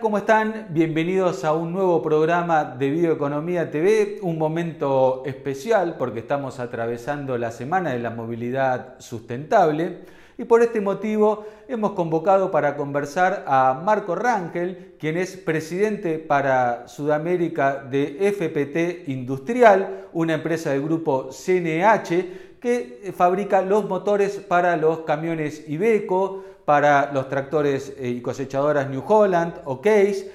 ¿Cómo están? Bienvenidos a un nuevo programa de Bioeconomía TV, un momento especial porque estamos atravesando la Semana de la Movilidad Sustentable y por este motivo hemos convocado para conversar a Marco Rangel, quien es presidente para Sudamérica de FPT Industrial, una empresa del grupo CNH que fabrica los motores para los camiones Iveco, para los tractores eh, y cosechadoras New Holland o Case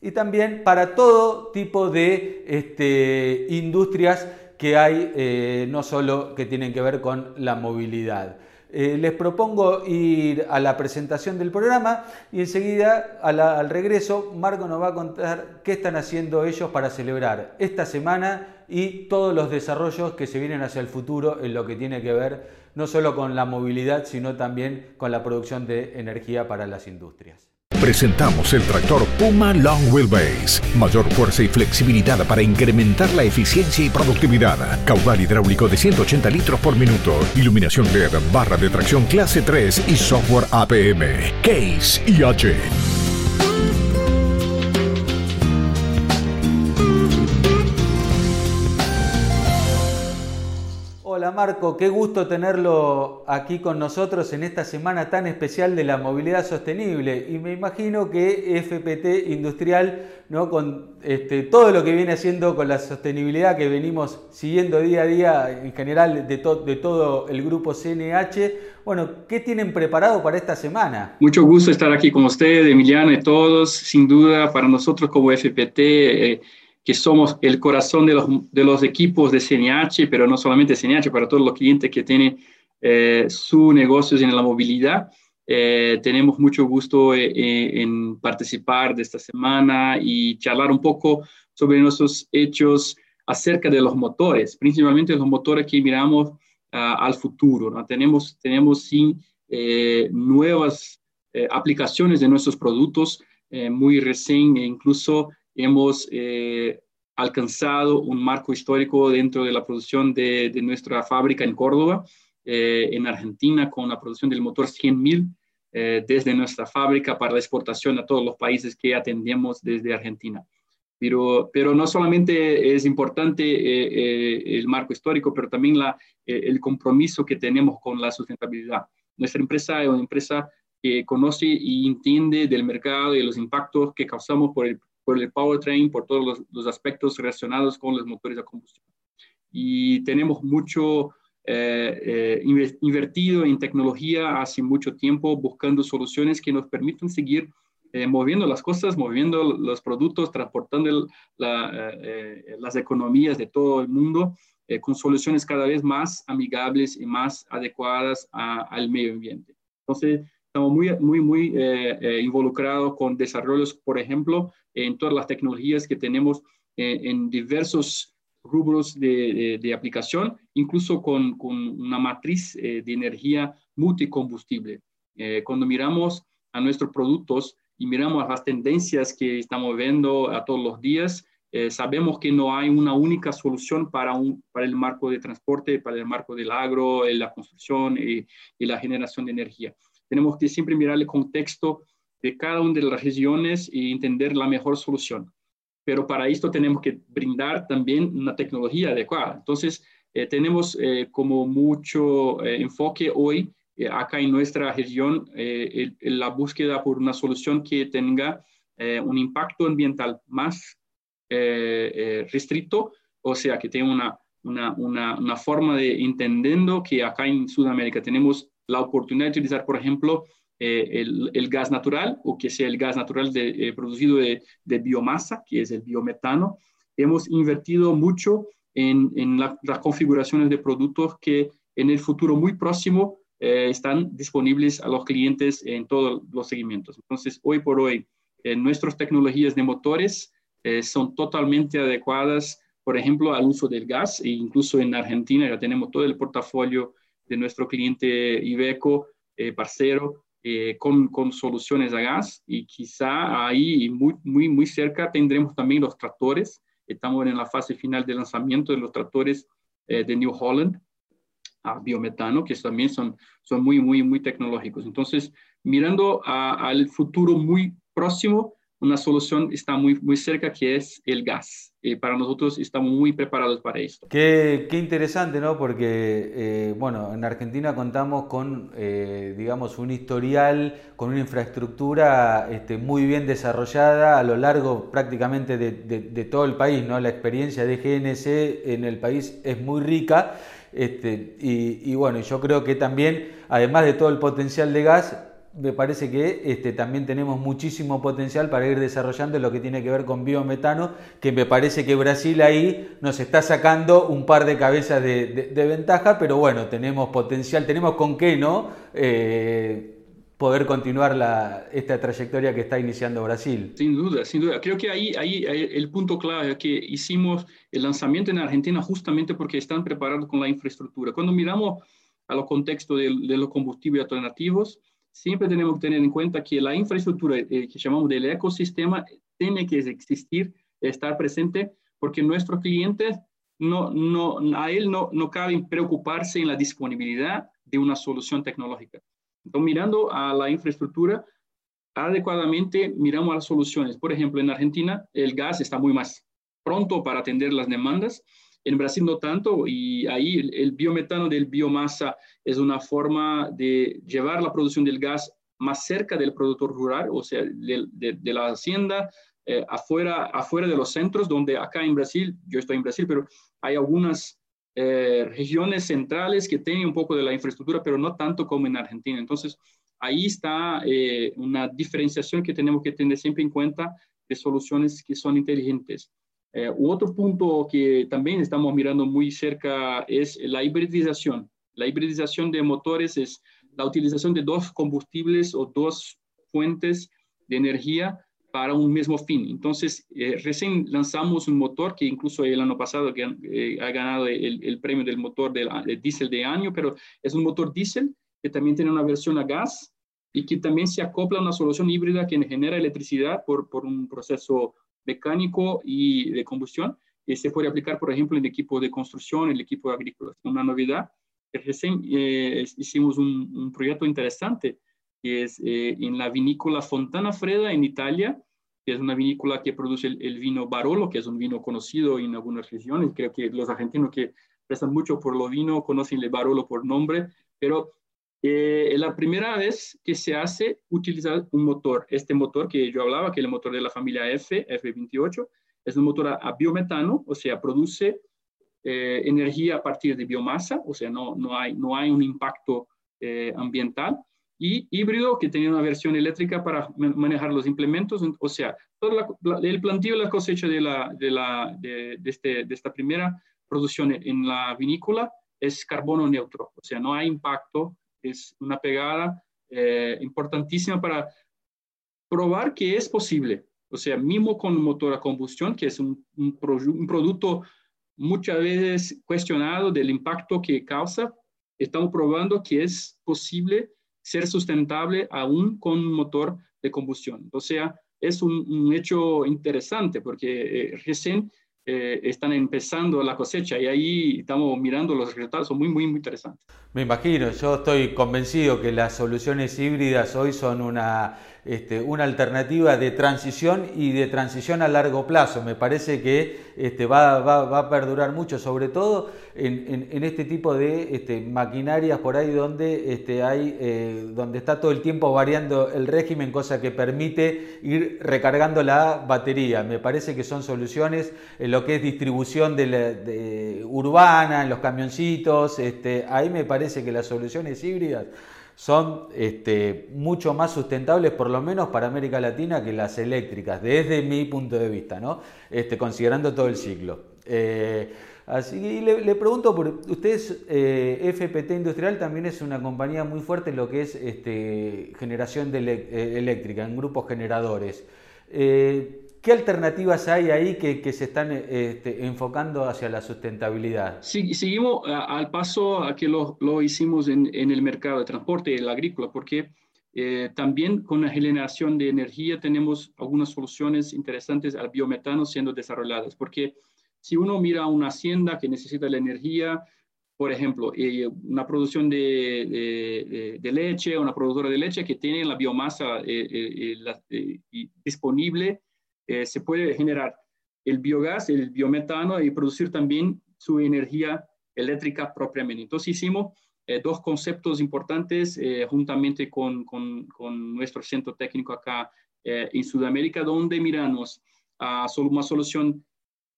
y también para todo tipo de este, industrias que hay, eh, no solo que tienen que ver con la movilidad. Eh, les propongo ir a la presentación del programa y enseguida al regreso Marco nos va a contar qué están haciendo ellos para celebrar esta semana y todos los desarrollos que se vienen hacia el futuro en lo que tiene que ver no solo con la movilidad, sino también con la producción de energía para las industrias. Presentamos el tractor Puma Long Wheelbase. Mayor fuerza y flexibilidad para incrementar la eficiencia y productividad. Caudal hidráulico de 180 litros por minuto. Iluminación LED, barra de tracción clase 3 y software APM. Case IH. Hola Marco, qué gusto tenerlo aquí con nosotros en esta semana tan especial de la movilidad sostenible. Y me imagino que FPT Industrial, ¿no? con este, todo lo que viene haciendo con la sostenibilidad que venimos siguiendo día a día en general de, todo el grupo CNH, bueno, ¿qué tienen preparado para esta semana? Mucho gusto estar aquí con usted, Emiliano y todos. Sin duda, para nosotros como FPT... Eh, que somos el corazón de los, de los equipos de CNH, pero no solamente CNH, para todos los clientes que tienen eh, sus negocios en la movilidad. Eh, tenemos mucho gusto eh, en participar de esta semana y charlar un poco sobre nuestros hechos acerca de los motores, principalmente los motores que miramos ah, al futuro. ¿no? Tenemos, tenemos sí, nuevas aplicaciones de nuestros productos muy recién, e incluso hemos eh, alcanzado un marco histórico dentro de la producción de, nuestra fábrica en Córdoba, eh, en Argentina, con la producción del motor 100.000 eh, desde nuestra fábrica para la exportación a todos los países que atendemos desde Argentina. Pero, pero no solamente es importante el marco histórico, pero también la, el compromiso que tenemos con la sustentabilidad. Nuestra empresa es una empresa que conoce y entiende del mercado y los impactos que causamos por el por el powertrain, por todos los, aspectos relacionados con los motores de combustión. Y tenemos mucho eh, eh, invertido en tecnología hace mucho tiempo, buscando soluciones que nos permitan seguir eh, moviendo las cosas, moviendo los productos, transportando las economías de todo el mundo con soluciones cada vez más amigables y más adecuadas al medio ambiente. Entonces, estamos muy, muy, muy involucrados con desarrollos, por ejemplo, en todas las tecnologías que tenemos eh, en diversos rubros de, de, aplicación, incluso con, con una matriz eh, de energía multicombustible. Eh, cuando miramos a nuestros productos y miramos las tendencias que estamos viendo a todos los días, sabemos que no hay una única solución para, un, para el marco de transporte, para el marco del agro, la construcción y, y la generación de energía. Tenemos que siempre mirar el contexto de cada una de las regiones y entender la mejor solución. Pero para esto tenemos que brindar también una tecnología adecuada. Entonces, eh, tenemos eh, como mucho eh, enfoque hoy acá en nuestra región la búsqueda por una solución que tenga un impacto ambiental más restricto, o sea, que tenga una, una, una, una forma de entendiendo que acá en Sudamérica tenemos la oportunidad de utilizar, por ejemplo, eh, el, gas natural o que sea el gas natural eh, producido de, biomasa, que es el biometano. Hemos invertido mucho en, las configuraciones de productos que en el futuro muy próximo eh, están disponibles a los clientes en todos los segmentos. Entonces, hoy por hoy, nuestras tecnologías de motores son totalmente adecuadas, por ejemplo, al uso del gas, e incluso en Argentina ya tenemos todo el portafolio de nuestro cliente Iveco, Parcero, eh, con, con, soluciones a gas y quizá ahí muy, muy, muy cerca tendremos también los tractores. Estamos en la fase final de lanzamiento de los tractores eh, de New Holland a biometano, que también son, son muy, muy, muy tecnológicos. Entonces, mirando al futuro muy próximo, una solución está muy, muy cerca que es el gas. Y para nosotros estamos muy preparados para esto. Qué, qué interesante, ¿no? Porque, eh, bueno, en Argentina contamos con, eh, digamos, un historial, con una infraestructura este, muy bien desarrollada a lo largo prácticamente de, de, todo el país, ¿no? La experiencia de GNC en el país es muy rica. Este, y, y bueno, yo creo que también, además de todo el potencial de gas, me parece que este, también tenemos muchísimo potencial para ir desarrollando lo que tiene que ver con biometano, que me parece que Brasil ahí nos está sacando un par de cabezas de, ventaja, pero bueno, tenemos potencial, tenemos con qué, ¿no? Eh, poder continuar la, esta trayectoria que está iniciando Brasil. Sin duda, sin duda. Creo que ahí, ahí, el punto clave es que hicimos el lanzamiento en Argentina justamente porque están preparados con la infraestructura. Cuando miramos a los contextos de, de los combustibles alternativos, siempre tenemos que tener en cuenta que la infraestructura eh, que llamamos del ecosistema tiene que existir, estar presente, porque nuestros clientes, no, no, a él no, no cabe preocuparse en la disponibilidad de una solución tecnológica. Entonces, mirando a la infraestructura, adecuadamente miramos a las soluciones. Por ejemplo, en Argentina el gas está muy más pronto para atender las demandas en Brasil no tanto, y ahí el, biometano del biomasa es una forma de llevar la producción del gas más cerca del productor rural, o sea, de, la hacienda, eh, afuera, afuera de los centros, donde acá en Brasil, yo estoy en Brasil, pero hay algunas eh, regiones centrales que tienen un poco de la infraestructura, pero no tanto como en Argentina. Entonces, ahí está eh, una diferenciación que tenemos que tener siempre en cuenta de soluciones que son inteligentes. Eh, otro punto que también estamos mirando muy cerca es la hibridización. La hibridización de motores es la utilización de dos combustibles o dos fuentes de energía para un mismo fin. Entonces, eh, recién lanzamos un motor que incluso el año pasado que, eh, ha ganado el, premio del motor del de diésel de año, pero es un motor diésel que también tiene una versión a gas y que también se acopla a una solución híbrida que genera electricidad por, por un proceso mecánico y de combustión. Y se puede aplicar, por ejemplo, en el equipo de construcción, en el equipo agrícola. Una novedad, recién eh, hicimos un, proyecto interesante, que es eh, en la vinícola Fontana Freda, en Italia, que es una vinícola que produce el, vino Barolo, que es un vino conocido en algunas regiones. Creo que los argentinos que prestan mucho por lo vino conocen el Barolo por nombre, pero eh, la primera vez que se hace utilizar un motor. Este motor que yo hablaba, que es el motor de la familia F, F28, es un motor a, biometano, o sea, produce eh, energía a partir de biomasa, o sea, no, no, hay, no hay un impacto eh, ambiental. Y híbrido, que tiene una versión eléctrica para manejar los implementos, o sea, todo el plantío y la cosecha de, la, de, la, de, este, de esta primera producción en la vinícola es carbono neutro, o sea, no hay impacto es una pegada eh, importantísima para probar que es posible. O sea, mismo con motor a combustión, que es un, un, producto muchas veces cuestionado del impacto que causa, estamos probando que es posible ser sustentable aún con un motor de combustión. O sea, es un, hecho interesante porque eh, recién eh, están empezando la cosecha y ahí estamos mirando los resultados, son muy, muy, muy interesantes. Me imagino, yo estoy convencido que las soluciones híbridas hoy son una este, una alternativa de transición y de transición a largo plazo. Me parece que este, va, a perdurar mucho, sobre todo en, este tipo de este, maquinarias por ahí donde, este, hay, eh, donde está todo el tiempo variando el régimen, cosa que permite ir recargando la batería. Me parece que son soluciones en lo que es distribución urbana, en los camioncitos. Este, ahí me parece que las soluciones híbridas son este, mucho más sustentables, por lo menos para América Latina, que las eléctricas, desde mi punto de vista, ¿no? este, considerando todo el ciclo. Eh, así que le, pregunto, por, ustedes, eh, FPT Industrial también es una compañía muy fuerte en lo que es generación de eh, eléctrica, en grupos generadores. ¿Qué alternativas hay ahí que, se están este, enfocando hacia la sustentabilidad? Sí, seguimos al paso a que lo, hicimos en, el mercado de transporte el agrícola, porque eh, también con la generación de energía tenemos algunas soluciones interesantes al biometano siendo desarrolladas, porque si uno mira una hacienda que necesita la energía, por ejemplo, eh, una producción de, de, leche, una productora de leche que tiene la biomasa eh, eh, disponible, se puede generar el biogás, el biometano y producir también su energía eléctrica propiamente. Entonces hicimos dos conceptos importantes juntamente con, con, con, nuestro centro técnico acá en Sudamérica, donde miramos a una solución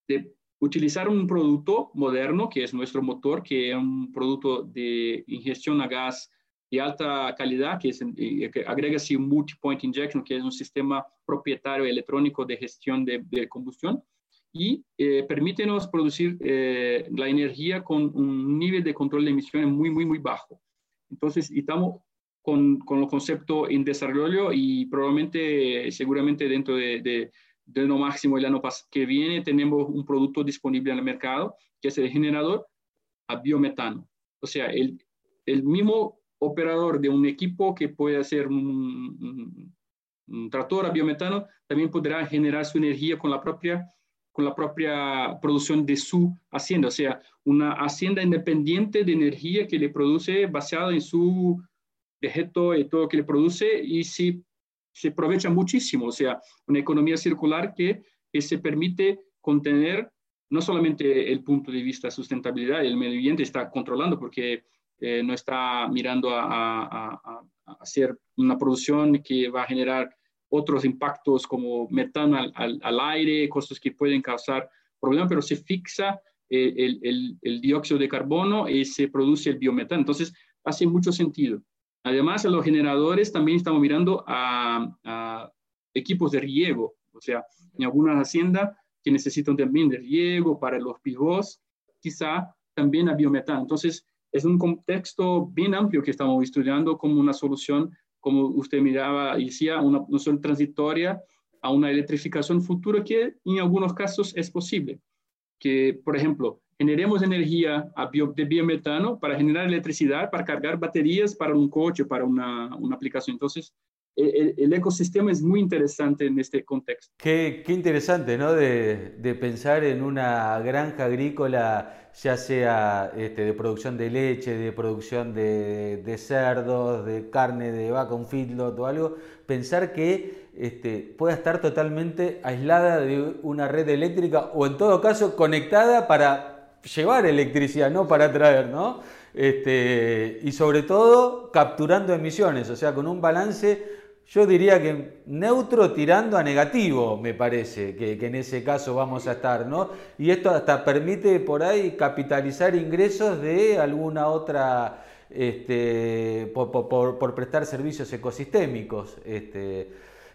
de utilizar un producto moderno, que es nuestro motor, que es un producto de ingestión a gas de alta calidad, que, es, que agrega así un multi-point injection, que es un sistema propietario electrónico de gestión de, combustión, y eh, permítenos producir eh, la energía con un nivel de control de emisiones muy, muy, muy bajo. Entonces, estamos con, con el concepto en desarrollo y probablemente, seguramente dentro de de lo máximo el año que viene tenemos un producto disponible en el mercado, que es el generador a biometano. O sea, el, el mismo operador de un equipo que puede hacer un, tractor a biometano, también podrá generar su energía con la propia con la propia producción de su hacienda, o sea, una hacienda independiente de energía que le produce basada en su dejeto y todo lo que le produce y si se aprovecha muchísimo, o sea, una economía circular que, se permite contener no solamente el punto de vista de sustentabilidad, el medio ambiente está controlando porque no está mirando a, hacer una producción que va a generar otros impactos como metano al, aire, costos que pueden causar problemas, pero se fixa eh, el, dióxido de carbono y se produce el biometano. Entonces, hace mucho sentido. Además, a los generadores también estamos mirando a, equipos de riego, o sea, en algunas haciendas que necesitan también de riego para los pivots, quizá también a biometano. Entonces, es un contexto bien amplio que estamos estudiando como una solución, como usted miraba y decía, una solución transitoria a una electrificación futura que en algunos casos es posible. Que, por ejemplo, generemos energía de biometano para generar electricidad, para cargar baterías para un coche, para una, una aplicación. Entonces, el, ecosistema es muy interesante en este contexto. Qué, qué interesante, ¿no? De, de, pensar en una granja agrícola, ya sea este, de producción de leche, de producción de, de, cerdos, de carne de vaca, un feedlot o algo, pensar que este, pueda estar totalmente aislada de una red eléctrica o en todo caso conectada para llevar electricidad, no para traer, ¿no? Este, y sobre todo capturando emisiones, o sea, con un balance, yo diría que neutro tirando a negativo, me parece, que, en ese caso vamos a estar, ¿no? Y esto hasta permite por ahí capitalizar ingresos de alguna otra, este, por, prestar servicios ecosistémicos. Este,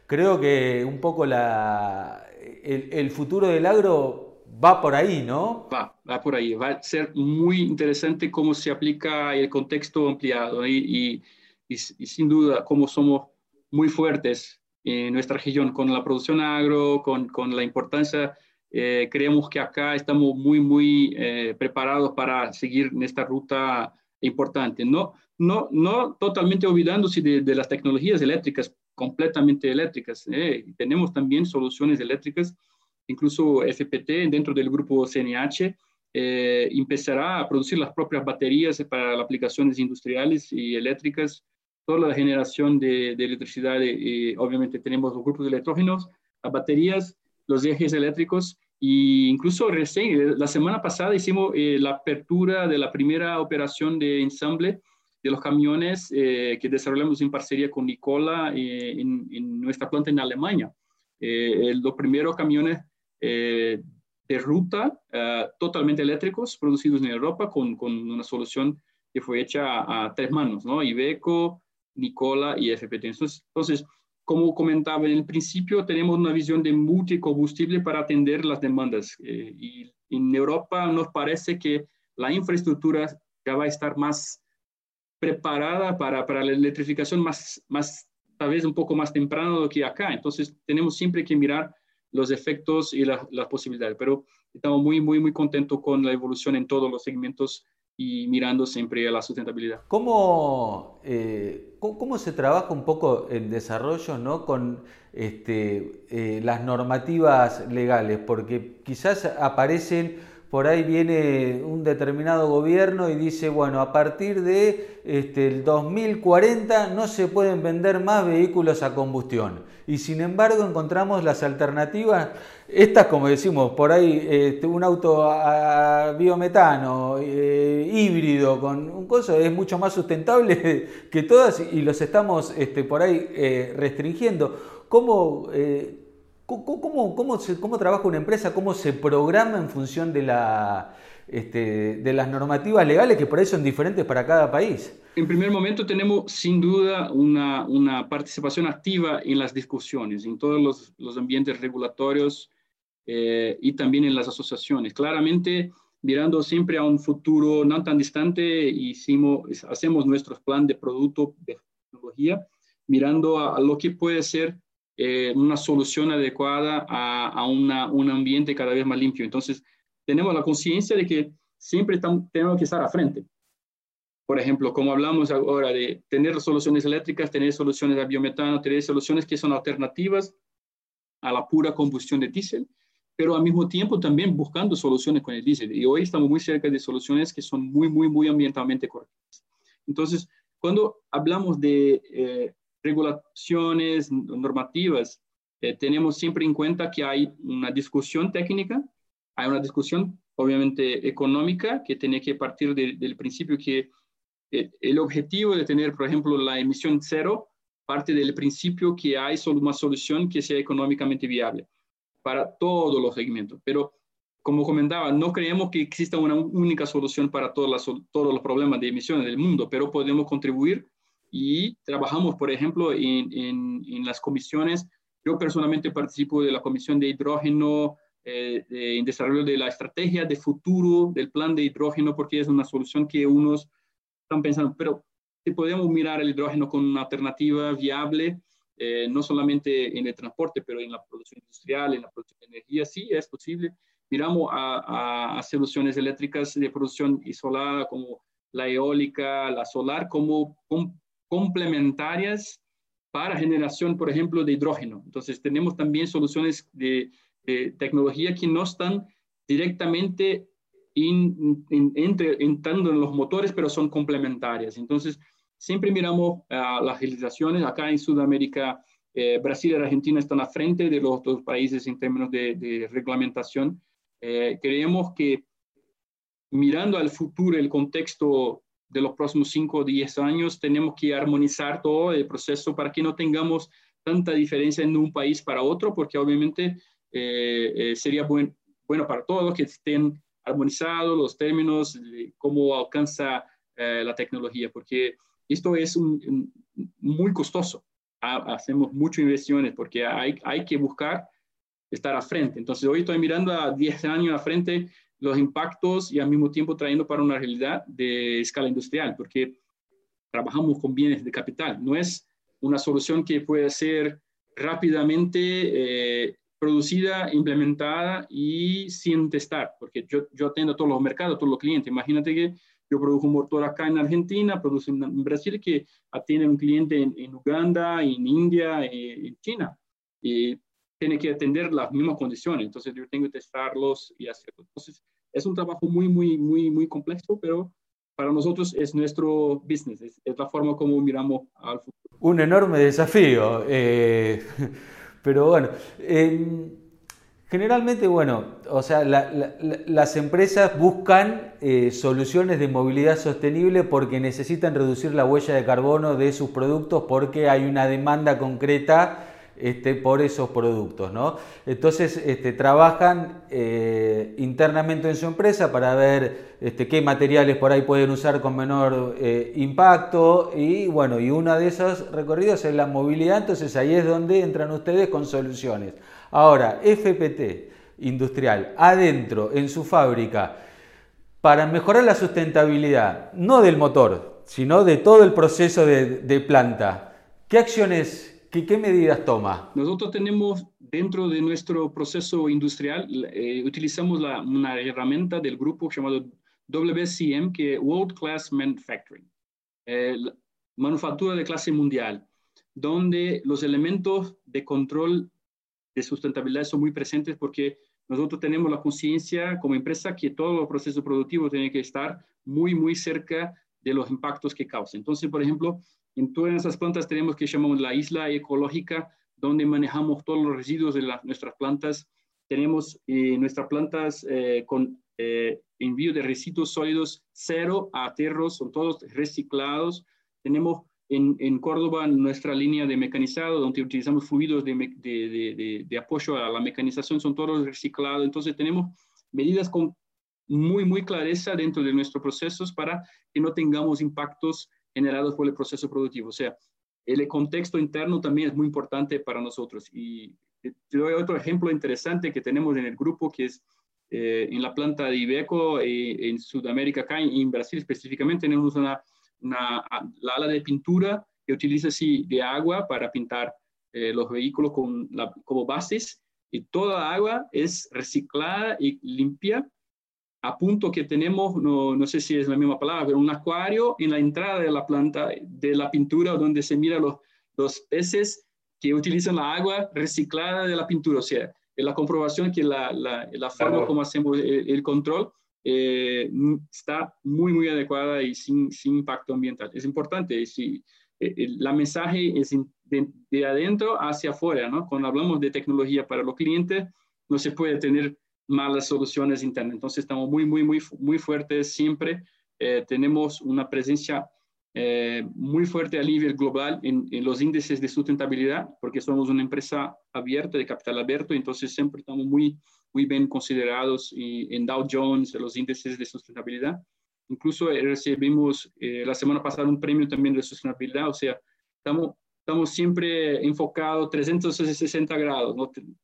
creo que un poco la, el futuro del agro va por ahí, ¿no? Va, va por ahí. Va a ser muy interesante cómo se aplica el contexto ampliado y, y, sin duda cómo somos muy fuertes en nuestra región con la producción agro, con, con la importancia. Eh, creemos que acá estamos muy, muy eh, preparados para seguir en esta ruta importante. No, no, no totalmente olvidándose de, de las tecnologías eléctricas, completamente eléctricas. Eh. Tenemos también soluciones eléctricas incluso FPT dentro del grupo CNH eh, empezará a producir las propias baterías para las aplicaciones industriales y eléctricas, toda la generación de, electricidad, y obviamente tenemos los grupos de electrógenos, las baterías, los ejes eléctricos, e incluso recién, la semana pasada hicimos eh, la apertura de la primera operación de ensamble de los camiones eh, que desarrollamos en parcería con Nicola en, en, nuestra planta en Alemania. los primeros camiones eh, de ruta eh, totalmente eléctricos producidos en Europa con, con, una solución que fue hecha a, tres manos, ¿no? Iveco, Nicola y FPT. Entonces, como comentaba en el principio, tenemos una visión de multicombustible para atender las demandas. Eh, y en Europa nos parece que la infraestructura ya va a estar más preparada para, la electrificación más, más, tal vez un poco más temprano que acá. Entonces, tenemos siempre que mirar los efectos y las posibilidades. Pero estamos muy, muy, muy contentos con la evolución en todos los segmentos y mirando siempre a la sustentabilidad. ¿Cómo, eh, cómo, se trabaja un poco el desarrollo ¿no? con este, eh, las normativas legales? Porque quizás aparecen por ahí viene un determinado gobierno y dice, bueno, a partir de este, el 2040 no se pueden vender más vehículos a combustión. Y sin embargo encontramos las alternativas, estas como decimos, por ahí este, un auto a biometano, eh, híbrido, con un coso, es mucho más sustentable que todas y los estamos este, por ahí eh, restringiendo. ¿Cómo, eh, ¿Cómo, cómo, trabaja una empresa? ¿Cómo se programa en función de, la, este, de las normativas legales que por ahí son diferentes para cada país? En primer momento tenemos sin duda una, una participación activa en las discusiones, en todos los, los ambientes regulatorios eh, y también en las asociaciones. Claramente, mirando siempre a un futuro no tan distante, hicimos, hacemos nuestros plan de producto de tecnología, mirando a lo que puede ser eh, una solución adecuada a, un ambiente cada vez más limpio. Entonces, tenemos la conciencia de que siempre tenemos que estar a frente. Por ejemplo, como hablamos ahora de tener soluciones eléctricas, tener soluciones de biometano, tener soluciones que son alternativas a la pura combustión de diésel, pero al mismo tiempo también buscando soluciones con el diésel. Y hoy estamos muy cerca de soluciones que son muy, muy, muy ambientalmente correctas. Entonces, cuando hablamos de eh, regulaciones normativas, eh, tenemos siempre en cuenta que hay una discusión técnica, hay una discusión obviamente económica que tiene que partir del principio que eh, el objetivo de tener, por ejemplo, la emisión cero parte del principio que hay solo una solución que sea económicamente viable para todos los segmentos. Pero, como comentaba, no creemos que exista una única solución para todos todos los problemas de emisiones del mundo, pero podemos contribuir y trabajamos, por ejemplo, en, en, las comisiones. Yo personalmente participo de la comisión de hidrógeno, eh, en desarrollo de la estrategia de futuro del plan de hidrógeno, porque es una solución que unos están pensando, pero si podemos mirar el hidrógeno con una alternativa viable, eh, no solamente en el transporte, pero en la producción industrial, en la producción de energía, sí es posible. Miramos a, a soluciones eléctricas de producción isolada como la eólica, la solar, como, como complementarias para generación, por ejemplo, de hidrógeno. Entonces, tenemos también soluciones de, tecnología que no están directamente entrando en los motores, pero son complementarias. Entonces, siempre miramos a las legislaciones. Acá en Sudamérica, eh, Brasil y Argentina están a frente de los dos países en términos de, reglamentación. Eh, creemos que mirando al futuro, el contexto de los próximos 5 o 10 años tenemos que armonizar todo el proceso para que no tengamos tanta diferencia en un país para otro, porque obviamente eh, eh, sería buen, bueno para todos que estén armonizados los términos, cómo alcanza eh, la tecnología, porque esto es muy costoso. hacemos muchas inversiones porque hay, hay que buscar estar a frente. Entonces, hoy estoy mirando a 10 años a frente los impactos y al mismo tiempo trayendo para una realidad de escala industrial, porque trabajamos con bienes de capital. No es una solución que puede ser rápidamente eh, producida, implementada y sin testar, porque yo, yo atiendo a todos los mercados, a todos los clientes. Imagínate que yo produjo un motor acá en Argentina, produce en Brasil, que atiende a un cliente en, Uganda, en India, eh, en China. Y tiene que atender las mismas condiciones, entonces yo tengo que testarlos y hacerlo. Entonces, es un trabajo muy, muy, muy, muy complejo, pero para nosotros es nuestro business, es, la forma como miramos al futuro. Un enorme desafío, eh, pero bueno, generalmente, bueno, o sea, las empresas buscan eh, soluciones de movilidad sostenible porque necesitan reducir la huella de carbono de sus productos porque hay una demanda concreta este, por esos productos. ¿no? Entonces este, trabajan eh, internamente en su empresa para ver este, qué materiales por ahí pueden usar con menor eh, impacto y bueno, y uno de esos recorridos es la movilidad, entonces ahí es donde entran ustedes con soluciones. Ahora, FPT industrial, adentro, en su fábrica, para mejorar la sustentabilidad, no del motor, sino de todo el proceso de planta. ¿Qué acciones ¿Qué, medidas toma? Nosotros tenemos dentro de nuestro proceso industrial, eh, utilizamos una herramienta del grupo llamado WCM, que es World Class Manufacturing, eh, manufactura de clase mundial, donde los elementos de control de sustentabilidad son muy presentes porque nosotros tenemos la conciencia como empresa que todo los proceso productivo tiene que estar muy, muy cerca de los impactos que causa. Entonces, por ejemplo, en todas esas plantas tenemos que llamamos la isla ecológica, donde manejamos todos los residuos de nuestras plantas. Tenemos eh, nuestras plantas eh, con eh, envío de residuos sólidos cero a aterros, son todos reciclados. Tenemos en, en, Córdoba nuestra línea de mecanizado, donde utilizamos fluidos de, de, de, apoyo a la mecanización, son todos reciclados. Entonces tenemos medidas con muy, muy clareza dentro de nuestros procesos para que no tengamos impactos generados por el proceso productivo. O sea, el contexto interno también es muy importante para nosotros. Y te doy otro ejemplo interesante que tenemos en el grupo, que es eh, en la planta de Ibeco eh, en Sudamérica, acá en, Brasil específicamente, tenemos una, una, la ala de pintura que utiliza así de agua para pintar eh, los vehículos con la, como bases y toda agua es reciclada y limpia a punto que tenemos, no, no, sé si es la misma palabra, pero un acuario en la entrada de la planta de la pintura donde se mira los, los peces que utilizan la agua reciclada de la pintura. O sea, la comprobación que la, la, la forma como hacemos el, control eh, está muy, muy adecuada y sin, sin impacto ambiental. Es importante, si, eh, la mensaje es de, de, adentro hacia afuera, ¿no? Cuando hablamos de tecnología para los clientes, no se puede tener malas soluciones internas. Entonces estamos muy, muy, muy, muy fuertes siempre. Eh, tenemos una presencia eh, muy fuerte a nivel global en, los índices de sustentabilidad, porque somos una empresa abierta, de capital abierto, entonces siempre estamos muy, muy bien considerados y, en Dow Jones, en los índices de sustentabilidad. Incluso eh, recibimos la semana pasada un premio también de sustentabilidad, o sea, estamos, estamos siempre enfocados 360 grados,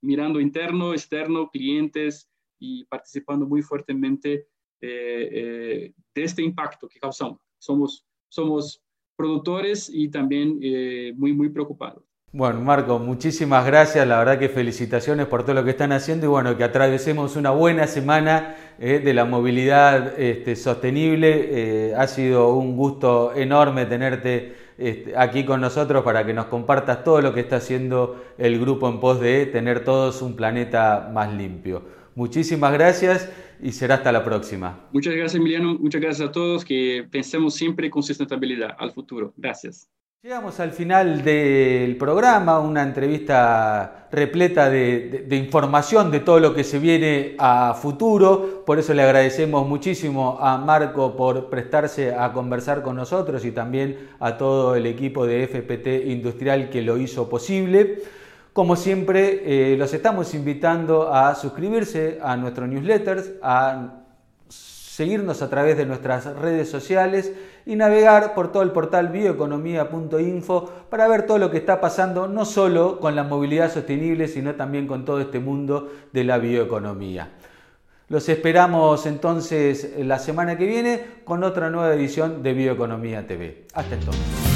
mirando interno, externo, clientes, y participando muy fuertemente eh, eh, de este impacto que causamos. Somos, somos productores y también eh, muy, muy preocupados. Bueno, Marco, muchísimas gracias. La verdad que felicitaciones por todo lo que están haciendo y bueno, que atravesemos una buena semana de la movilidad este, sostenible. ha sido un gusto enorme tenerte este, aquí con nosotros para que nos compartas todo lo que está haciendo el grupo en pos de tener todos un planeta más limpio. Muchísimas gracias y será hasta la próxima. Muchas gracias, Emiliano. Muchas gracias a todos. Que pensemos siempre con sustentabilidad al futuro. Gracias. Llegamos al final del programa, una entrevista repleta de, información de todo lo que se viene a futuro. Por eso le agradecemos muchísimo a Marco por prestarse a conversar con nosotros y también a todo el equipo de FPT Industrial que lo hizo posible. Como siempre, eh, los estamos invitando a suscribirse a nuestro newsletters, a seguirnos a través de nuestras redes sociales y navegar por todo el portal bioeconomía.info para ver todo lo que está pasando no solo con la movilidad sostenible, sino también con todo este mundo de la bioeconomía. Los esperamos entonces la semana que viene con otra nueva edición de Bioeconomía TV. Hasta entonces.